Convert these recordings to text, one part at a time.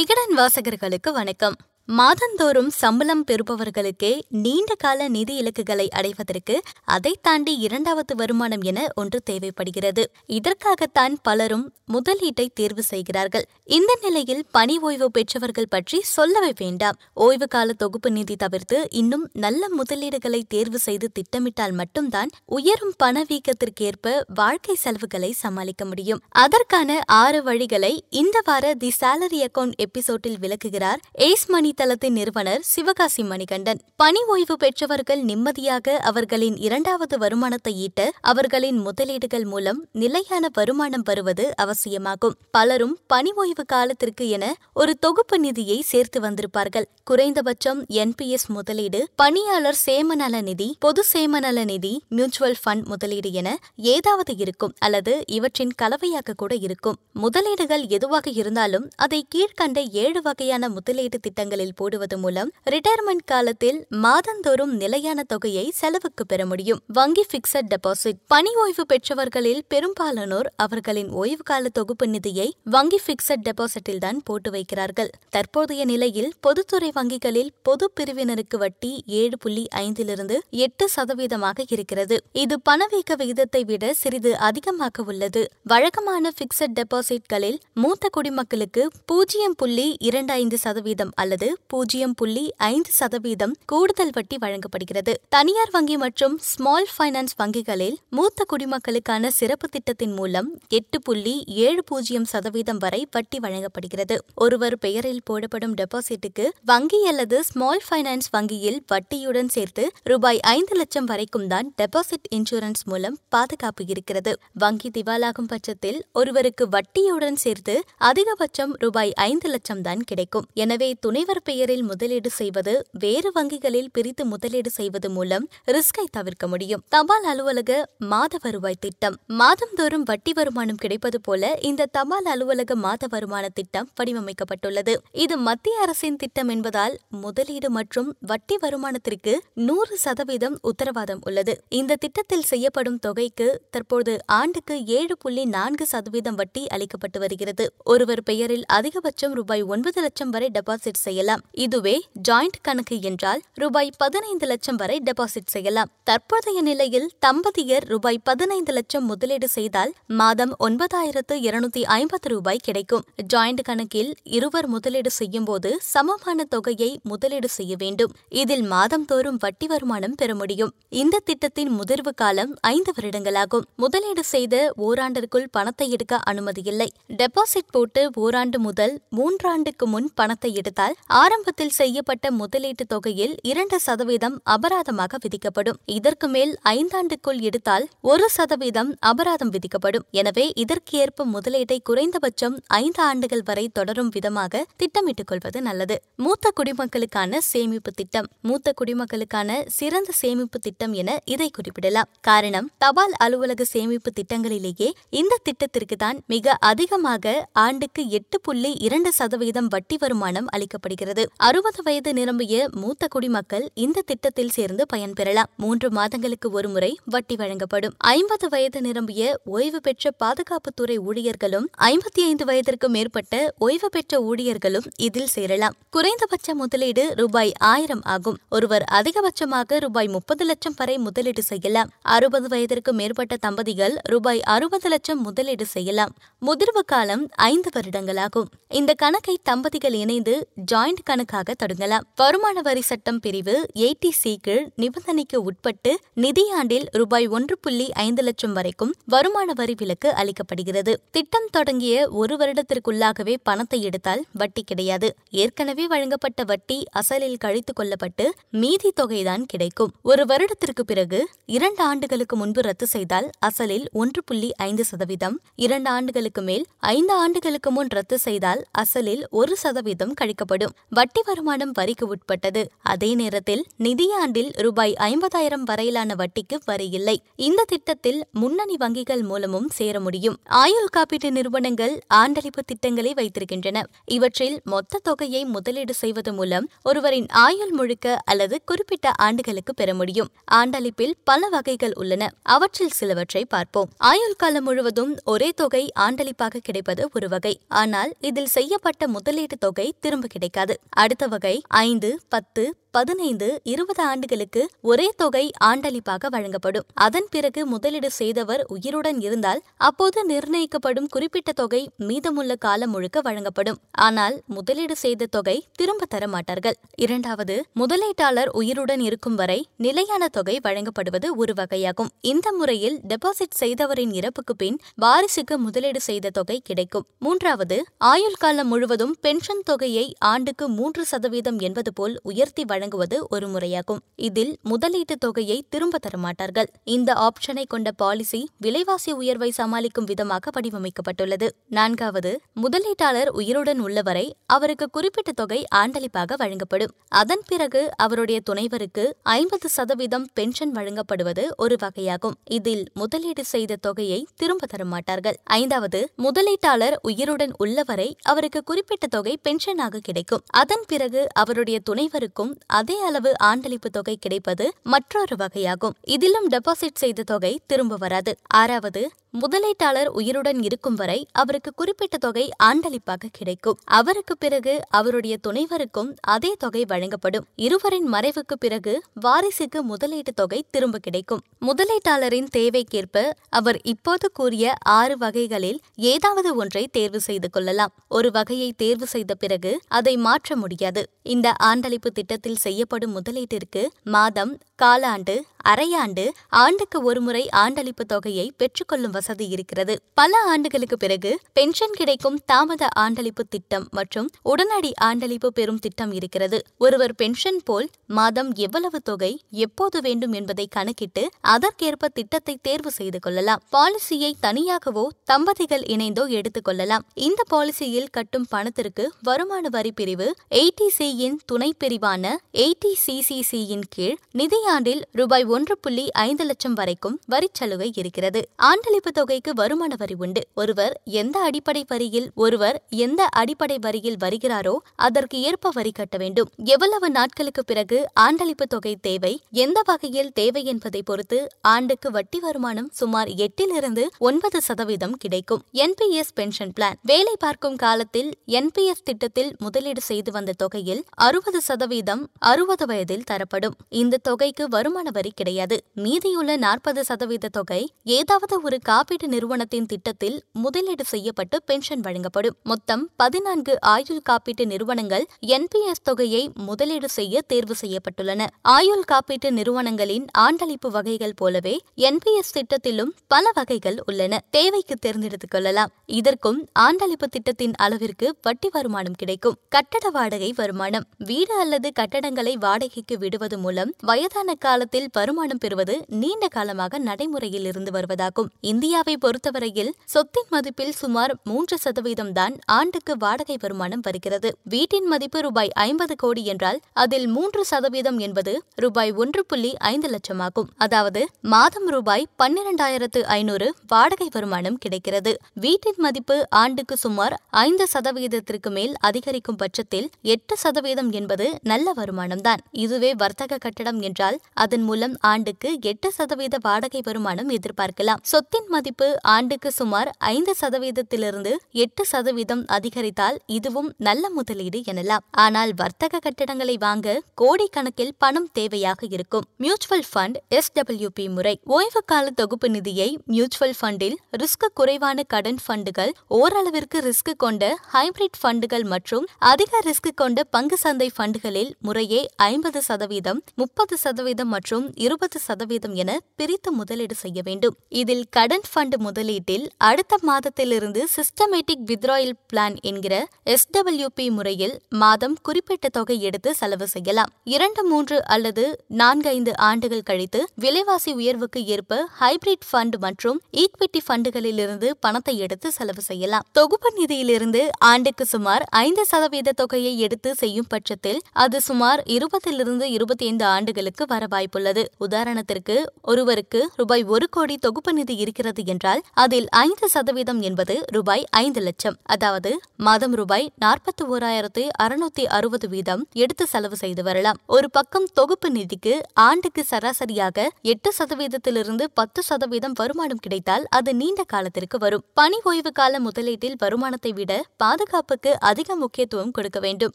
விகடன் வாசகர்களுக்கு வணக்கம். மாதந்தோறும் சம்பளம் பெறுபவர்களுக்கே நீண்ட கால நிதி இலக்குகளை அடைவதற்கு அதை தாண்டி இரண்டாவது வருமானம் என ஒன்று தேவைப்படுகிறது. இதற்காகத்தான் பலரும் முதலீட்டை தேர்வு செய்கிறார்கள். இந்த நிலையில் பணி ஓய்வு பெற்றவர்கள் பற்றி சொல்லவே வேண்டாம். ஓய்வு கால தொகுப்பு நிதி தவிர்த்து இன்னும் நல்ல முதலீடுகளை தேர்வு செய்து திட்டமிட்டால் மட்டும்தான் உயரும் பணவீக்கத்திற்கேற்ப வாழ்க்கை செலவுகளை சமாளிக்க முடியும். அதற்கான ஆறு வழிகளை இந்த வார தி சேலரி அக்கவுண்ட் எபிசோட்டில் விளக்குகிறார் ஏஸ் மணி தளத்தின் நிறுவனர் சிவகாசி மணிகண்டன். பணி ஓய்வு பெற்றவர்கள் நிம்மதியாக அவர்களின் இரண்டாவது வருமானத்தை ஈட்ட அவர்களின் முதலீடுகள் மூலம் நிலையான வருமானம் வருவது அவசியமாகும். பலரும் பணி ஓய்வு காலத்திற்கு என ஒரு தொகுப்பு நிதியை சேர்த்து வந்திருப்பார்கள். குறைந்தபட்சம் என்பிஎஸ் முதலீடு பணியாளர் சேமநல நிதி பொது சேமநல நிதி மியூச்சுவல் ஃபண்ட் முதலீடு என ஏதாவது இருக்கும் அல்லது இவற்றின் கலவையாக கூட இருக்கும். முதலீடுகள் எதுவாக இருந்தாலும் அதை கீழ்கண்ட ஏழு வகையான முதலீடு திட்டங்களில் போடுவது மூலம் ரிட்டையர்மெண்ட் காலத்தில் மாதந்தோறும் நிலையான தொகையை செலவுக்கு பெற முடியும். வங்கி பிக்சட் டெபாசிட் பணி ஓய்வு பெற்றவர்களில் பெரும்பாலானோர் அவர்களின் ஓய்வு கால தொகுப்பு நிதியை வங்கி பிக்சட் டெபாசிட்டில் தான் போட்டு வைக்கிறார்கள். தற்போதைய நிலையில் பொதுத்துறை வங்கிகளில் பொது பிரிவினருக்கு வட்டி ஏழு புள்ளி ஐந்திலிருந்து எட்டு சதவீதமாக இருக்கிறது. இது பணவீக்க விகிதத்தை விட சிறிது அதிகமாக உள்ளது. வழக்கமான பிக்சட் டெபாசிட்களில் மூத்த குடிமக்களுக்கு பூஜ்ஜியம் புள்ளி இரண்டு ஐந்து சதவீதம் அல்லது பூஜ்ஜியம் புள்ளி ஐந்து சதவீதம் கூடுதல் வட்டி வழங்கப்படுகிறது. தனியார் வங்கி மற்றும் ஸ்மால் ஃபைனான்ஸ் வங்கிகளில் மூத்த குடிமக்களுக்கான சிறப்பு திட்டத்தின் மூலம் எட்டு புள்ளி ஏழு பூஜ்ஜியம் சதவீதம் வரை வட்டி வழங்கப்படுகிறது. ஒருவர் பெயரில் போடப்படும் டெபாசிட்டுக்கு வங்கி அல்லது ஸ்மால் ஃபைனான்ஸ் வங்கியில் வட்டியுடன் சேர்த்து ரூபாய் ஐந்து லட்சம் வரைக்கும் தான் டெபாசிட் இன்சூரன்ஸ் மூலம் பாதுகாப்பு இருக்கிறது. வங்கி திவாலாகும் பட்சத்தில் ஒருவருக்கு வட்டியுடன் சேர்த்து அதிகபட்சம் ரூபாய் ஐந்து லட்சம் தான் கிடைக்கும். எனவே துணைவர் பெயரில் முதலீடு செய்வது வேறு வங்கிகளில் பிரித்து முதலீடு செய்வது மூலம் ரிஸ்கை தவிர்க்க முடியும். தபால் அலுவலக மாத வருவாய் திட்டம். மாதந்தோறும் வட்டி வருமானம் கிடைப்பது போல இந்த தபால் அலுவலக மாத வருமான திட்டம் வடிவமைக்கப்பட்டுள்ளது. இது மத்திய அரசின் திட்டம் என்பதால் முதலீடு மற்றும் வட்டி வருமானத்திற்கு நூறு சதவீதம் உத்தரவாதம் உள்ளது. இந்த திட்டத்தில் செய்யப்படும் தொகைக்கு தற்போது ஆண்டுக்கு ஏழு புள்ளி நான்கு சதவீதம் வட்டி அளிக்கப்பட்டு வருகிறது. ஒருவர் பெயரில் அதிகபட்சம் ரூபாய் ஒன்பது லட்சம் வரை டெபாசிட் செய்யலாம். செய்யலாம். இதுவே ஜாயிண்ட் கணக்கு என்றால் ரூபாய் பதினைந்து லட்சம் வரை டெபாசிட் செய்யலாம். தற்போதைய நிலையில் தம்பதியர் ரூபாய் பதினைந்து லட்சம் முதலீடு செய்தால் மாதம் ஒன்பதாயிரத்து இருநூத்தி ஐம்பது ரூபாய் கிடைக்கும். ஜாயிண்ட் கணக்கில் இருவர் முதலீடு செய்யும் போது சமமான தொகையை முதலீடு செய்ய வேண்டும். இதில் மாதந்தோறும் வட்டி வருமானம் பெற முடியும். இந்த திட்டத்தின் முதிர்வு காலம் ஐந்து வருடங்களாகும். முதலீடு செய்த ஓராண்டிற்குள் பணத்தை எடுக்க அனுமதியில்லை. டெபாசிட் போட்டு ஓராண்டு முதல் மூன்றாண்டுக்கு முன் பணத்தை எடுத்தால் ஆரம்பத்தில் செய்யப்பட்ட முதலீட்டு தொகையில் இரண்டு சதவீதம் அபராதமாக விதிக்கப்படும். இதற்கு மேல் ஐந்தாண்டுக்குள் எடுத்தால் ஒரு சதவீதம் அபராதம் விதிக்கப்படும். எனவே இதற்கேற்ப முதலீட்டை குறைந்தபட்சம் ஐந்து ஆண்டுகள் வரை தொடரும் விதமாக திட்டமிட்டுக் கொள்வது நல்லது. மூத்த குடிமக்களுக்கான சேமிப்பு திட்டம். மூத்த குடிமக்களுக்கான சிறந்த சேமிப்பு திட்டம் என இதை குறிப்பிடலாம். காரணம் தபால் அலுவலக சேமிப்பு திட்டங்களிலேயே இந்த திட்டத்திற்கு தான் மிக அதிகமாக ஆண்டுக்கு எட்டு புள்ளி இரண்டு சதவீதம் வட்டி வருமானம் அளிக்கப்படுகிறது. வருகிறது. அறுபது வயது நிரம்பிய மூத்த குடிமக்கள் இந்த திட்டத்தில் சேர்ந்து பயன்பெறலாம் மூன்று மாதங்களுக்கு ஒருமுறை வட்டி வழங்கப்படும். ஐம்பது வயது நிரம்பிய ஓய்வு பெற்ற பாதுகாப்புத்துறை ஊழியர்களும் ஐம்பத்தி ஐந்து வயதிற்கு மேற்பட்ட ஓய்வு பெற்ற ஊழியர்களும் இதில் சேரலாம். குறைந்தபட்ச முதலீடு ரூபாய் ஆயிரம் ஆகும். ஒருவர் அதிகபட்சமாக ரூபாய் முப்பது லட்சம் வரை முதலீடு செய்யலாம். அறுபது வயதிற்கு மேற்பட்ட தம்பதிகள் ரூபாய் அறுபது லட்சம் முதலீடு செய்யலாம். முதிர்வு காலம் ஐந்து வருடங்களாகும். இந்த கணக்கை தம்பதிகள் இணைந்து ஜாயிண்ட் கணக்காக தொடங்கலாம். வருமான வரி சட்டம் பிரிவு எயிட்டி சி கீழ் நிபந்தனைக்கு உட்பட்டு நிதியாண்டில் ரூபாய் ஒன்று புள்ளி ஐந்து லட்சம் வரைக்கும் வருமான வரி விலக்கு அளிக்கப்படுகிறது. திட்டம் தொடங்கிய ஒரு வருடத்திற்குள்ளாகவே பணத்தை எடுத்தால் வட்டி கிடையாது. ஏற்கனவே வழங்கப்பட்ட வட்டி அசலில் கழித்துக் கொள்ளப்பட்டு மீதி தொகைதான் கிடைக்கும். ஒரு வருடத்திற்கு பிறகு இரண்டு ஆண்டுகளுக்கு முன்பு ரத்து செய்தால் அசலில் ஒன்று புள்ளி ஐந்து சதவீதம் இரண்டு ஆண்டுகளுக்கு மேல் ஐந்து ஆண்டுகளுக்கு முன் ரத்து செய்தால் அசலில் ஒரு சதவீதம் கழிக்கப்படும். வட்டி வருமானம் வரிக்கு உட்பட்டது. அதே நேரத்தில் நிதியாண்டில் ரூபாய் ஐம்பதாயிரம் வரையிலான வட்டிக்கு வரி இல்லை. இந்த திட்டத்தில் முன்னணி வங்கிகள் மூலமும் சேர முடியும். ஆயுள் காப்பீட்டு நிறுவனங்கள் ஆண்டளிப்பு திட்டங்களை வைத்திருக்கின்றன. இவற்றில் மொத்த தொகையை முதலீடு செய்வது மூலம் ஒருவரின் ஆயுள் முழுக்க அல்லது குறிப்பிட்ட ஆண்டுகளுக்கு பெற முடியும். ஆண்டளிப்பில் பல வகைகள் உள்ளன. அவற்றில் சிலவற்றை பார்ப்போம். ஆயுள் காலம் முழுவதும் ஒரே தொகை ஆண்டளிப்பாக கிடைப்பது ஒரு வகை. ஆனால் இதில் செய்யப்பட்ட முதலீட்டு தொகை திரும்ப கிடைக்காது. அடுத்த வகை ஐந்து பத்து பதினைந்து இருபது ஆண்டுகளுக்கு ஒரே தொகை ஆண்டளிப்பாக வழங்கப்படும். அதன் பிறகு முதலீடு செய்தவர் உயிருடன் இருந்தால் அப்போது நிர்ணயிக்கப்படும் குறிப்பிட்ட தொகை மீதமுள்ள காலம் முழுக்க வழங்கப்படும். ஆனால் முதலீடு செய்த தொகை திரும்ப தர மாட்டார்கள். இரண்டாவது முதலீட்டாளர் உயிருடன் இருக்கும் வரை நிலையான தொகை வழங்கப்படுவது ஒரு வகையாகும். இந்த முறையில் டெபாசிட் செய்தவரின் இறப்புக்கு பின் வாரிசுக்கு முதலீடு செய்த தொகை கிடைக்கும். மூன்றாவது ஆயுள் காலம் முழுவதும் பென்ஷன் தொகையை ஆண்டுக்கு மூன்று சதவீதம் என்பது போல் உயர்த்தி வழங்குவது ஒரு முறையாகும். இதில் முதலீட்டு தொகையை திரும்ப தரமாட்டார்கள். இந்த ஆப்ஷனை கொண்ட பாலிசி விலைவாசி உயர்வை சமாளிக்கும் விதமாக வடிவமைக்கப்பட்டுள்ளது. நான்காவது முதலீட்டாளர் உயிருடன் உள்ளவரை அவருக்கு குறிப்பிட்ட தொகை ஆண்டளிப்பாக வழங்கப்படும். அதன் பிறகு அவருடைய துணைவருக்கு ஐம்பது சதவீதம் பென்ஷன் வழங்கப்படுவது ஒரு வகையாகும். இதில் முதலீடு செய்த தொகையை திரும்ப தரமாட்டார்கள். ஐந்தாவது முதலீட்டாளர் உயிருடன் உள்ளவரை அவருக்கு குறிப்பிட்ட தொகை பென்ஷனாக கிடைக்கும். அதன் பிறகு அவருடைய துணைவருக்கும் அதே அளவு ஆண்டளிப்பு தொகை கிடைப்பது மற்றொரு வகையாகும். இதிலும் டெபாசிட் செய்த தொகை திரும்ப வராது. ஆறாவது முதலீட்டாளர் உயிருடன் இருக்கும் வரை அவருக்கு குறிப்பிட்ட தொகை ஆண்டளிப்பாக கிடைக்கும். அவருக்கு பிறகு அவருடைய துணைவருக்கும் அதே தொகை வழங்கப்படும். இருவரின் மறைவுக்கு பிறகு வாரிசுக்கு முதலீட்டு தொகை திரும்ப கிடைக்கும். முதலீட்டாளரின் தேவைக்கேற்ப அவர் இப்போது கூறிய ஆறு வகைகளில் ஏதாவது ஒன்றை தேர்வு செய்து கொள்ளலாம். ஒரு வகையை தேர்வு செய்த பிறகு அதை மாற்ற முடியாது. இந்த ஆண்டளிப்பு திட்டத்தில் செய்யப்படும் முதலீட்டிற்கு மாதம் காலாண்டு அரையாண்டு ஆண்டுக்கு ஒருமுறை ஆண்டளிப்பு தொகையை பெற்றுக்கொள்ளும் வசதி இருக்கிறது. பல ஆண்டுகளுக்கு பிறகு பென்ஷன் கிடைக்கும் தாமத ஆண்டளிப்பு திட்டம் மற்றும் உடனடி ஆண்டளிப்பு பெறும் திட்டம் இருக்கிறது. ஒருவர் பென்ஷன் போல் மாதம் எவ்வளவு தொகை எப்போது வேண்டும் என்பதை கணக்கிட்டு அதற்கேற்ப திட்டத்தை தேர்வு செய்து கொள்ளலாம். பாலிசியை தனியாகவோ தம்பதிகள் இணைந்தோ எடுத்துக் கொள்ளலாம். இந்த பாலிசியில் கட்டும் பணத்திற்கு வருமான வரி பிரிவு எயிட்டிசியின் துணை பிரிவான எயிட்டிசிசிசியின் கீழ் நிதியாண்டில் ரூபாய் ஒன்று புள்ளி ஐந்து லட்சம் வரைக்கும் வரிச்சலுகை இருக்கிறது. ஆண்டளிப்பு தொகைக்கு வருமான வரி உண்டு. ஒருவர் எந்த அடிப்படை வரியில் ஒருவர் எந்த அடிப்படை வரியில் வருகிறாரோ அதற்கு ஏற்ப வரி கட்ட வேண்டும். எவ்வளவு நாட்களுக்கு பிறகு ஆண்டளிப்பு தொகை தேவை? எந்த வகையில் தேவை என்பதை பொறுத்து ஆண்டுக்கு வட்டி வருமானம் சுமார் எட்டிலிருந்து ஒன்பது சதவீதம் கிடைக்கும். NPS pension plan. வேலை பார்க்கும் காலத்தில் என்பிஎஸ் திட்டத்தில் முதலீடு செய்து வந்த தொகையில் அறுபது சதவீதம் அறுபது வயதில் தரப்படும். இந்த தொகைக்கு வருமான வரி கிடையாது. மீதியுள்ள நாற்பது சதவீத தொகை ஏதாவது ஒரு காப்பீட்டு நிறுவனத்தின் திட்டத்தில் முதலீடு செய்யப்பட்டு பென்ஷன் வழங்கப்படும். மொத்தம் பதினான்கு ஆயுள் காப்பீட்டு நிறுவனங்கள் என்பிஎஸ் தொகையை முதலீடு செய்ய தேர்வு செய்யப்பட்டுள்ளன. ஆயுள் காப்பீட்டு நிறுவனங்களின் ஆண்டளிப்பு வகைகள் போலவே என்பிஎஸ் திட்டத்திலும் பல வகைகள் உள்ளன. தேவைக்கு தேர்ந்தெடுத்துக் கொள்ளலாம். இதற்கும் ஆண்டளிப்பு திட்டத்தின் அளவிற்கு வட்டி வருமானம் கிடைக்கும். கட்டட வாடகை வருமானம். வீடு அல்லது கட்டடங்களை வாடகைக்கு விடுவது மூலம் வயதான காலத்தில் வருமானம் பெறுவது நீண்ட காலமாக நடைமுறையில் இருந்து வருவதாகும். இந்தியாவை பொறுத்தவரையில் சொத்தின் மதிப்பில் சுமார் மூன்று சதவீதம் தான் ஆண்டுக்கு வாடகை வருமானம் வருகிறது. வீட்டின் மதிப்பு ரூபாய் ஐம்பது கோடி என்றால் அதில் மூன்று சதவீதம் என்பது ரூபாய் ஒன்று புள்ளி ஐந்து லட்சமாகும். அதாவது மாதம் ரூபாய் பன்னிரண்டாயிரத்து ஐநூறு வாடகை வருமானம் கிடைக்கிறது. வீட்டின் மதிப்பு ஆண்டுக்கு சுமார் ஐந்து சதவீதத்திற்கு மேல் அதிகரிக்கும் பட்சத்தில் எட்டு சதவீதம் என்பது நல்ல வருமானம்தான் இதுவே வர்த்தக கட்டடம் என்றால் அதன் மூலம் ஆண்டுக்கு எட்டு சதவீத வாடகை வருமானம் எதிர்பார்க்கலாம். சொத்தின் மதிப்பு ஆண்டுக்கு சுமார் ஐந்து சதவீதத்திலிருந்து எட்டு சதவீதம் அதிகரித்தால் இதுவும் நல்ல முதலீடு எனலாம். ஆனால் வர்த்தக கட்டடங்களை வாங்க கோடிக்கணக்கில் பணம் தேவையாக இருக்கும். மியூச்சுவல் ஃபண்ட் எஸ்டபிள்யூபி முறை. ஓய்வு கால தொகுப்பு நிதியை மியூச்சுவல் ஃபண்டில் ரிஸ்க் குறைவான கடன் ஃபண்டுகள் ஓரளவிற்கு ரிஸ்க் கொண்ட ஹைபிரிட் ஃபண்டுகள் மற்றும் அதிக ரிஸ்க் கொண்ட பங்கு சந்தை ஃபண்டுகளில் முறையே ஐம்பது சதவீதம் முப்பது சதவீதம் மற்றும் இருபது சதவீதம் என பிரித்து முதலீடு செய்ய வேண்டும். இதில் கடன் ஃபண்ட் முதலீட்டில் அடுத்த மாதத்திலிருந்து சிஸ்டமேட்டிக் வித்ராயல் பிளான் என்கிற எஸ்டபிள்யூபி முறையில் மாதம் குறிப்பிட்ட தொகை எடுத்து செலவு செய்யலாம். இரண்டு மூன்று அல்லது நான்கு ஐந்து ஆண்டுகள் கழித்து விலைவாசி உயர்வுக்கு ஏற்ப ஹைபிரிட் ஃபண்ட் மற்றும் ஈக்விட்டி ஃபண்டுகளிலிருந்து பணத்தை எடுத்து செலவு செய்யலாம். தொகுப்பு நிதியிலிருந்து ஆண்டுக்கு சுமார் ஐந்து சதவீத தொகையை எடுத்து செய்யும் பட்சத்தில் அது சுமார் இருபதிலிருந்து இருபத்தி ஐந்து ஆண்டுகளுக்கு வர வாய்ப்புள்ளது. உதாரணத்திற்கு ஒருவருக்கு ரூபாய் ஒரு கோடி தொகுப்பு நிதி இருக்கிறது என்றால் அதில் ஐந்து சதவீதம் என்பது ரூபாய் ஐந்து லட்சம். அதாவது மாதம் ரூபாய் நாற்பத்தி ஓராயிரத்து அறுநூத்தி அறுபது வீதம் எடுத்து செலவு செய்து வரலாம். ஒரு பக்கம் தொகுப்பு நிதிக்கு ஆண்டுக்கு சராசரியாக எட்டு சதவீதத்திலிருந்து பத்து சதவீதம் வருமானம் கிடைத்தால் அது நீண்ட காலத்திற்கு வரும். பணி ஓய்வு கால முதலீட்டில் வருமானத்தை விட பாதுகாப்புக்கு அதிக முக்கியத்துவம் கொடுக்க வேண்டும்.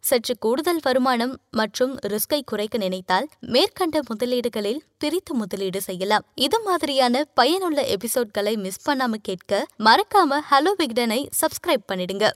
சற்று கூடுதல் வருமானம் மற்றும் ரிஸ்கை குறைக்க நினைத்தால் மேற்கண்ட முதலீடுகளில் பிரித்து முதலீடு செய்யலாம். இது மாதிரியான பயனுள்ள எபிசோட்களை மிஸ் பண்ணாம கேட்க மறக்காம ஹலோ விக்டனை சப்ஸ்கிரைப் பண்ணிடுங்க.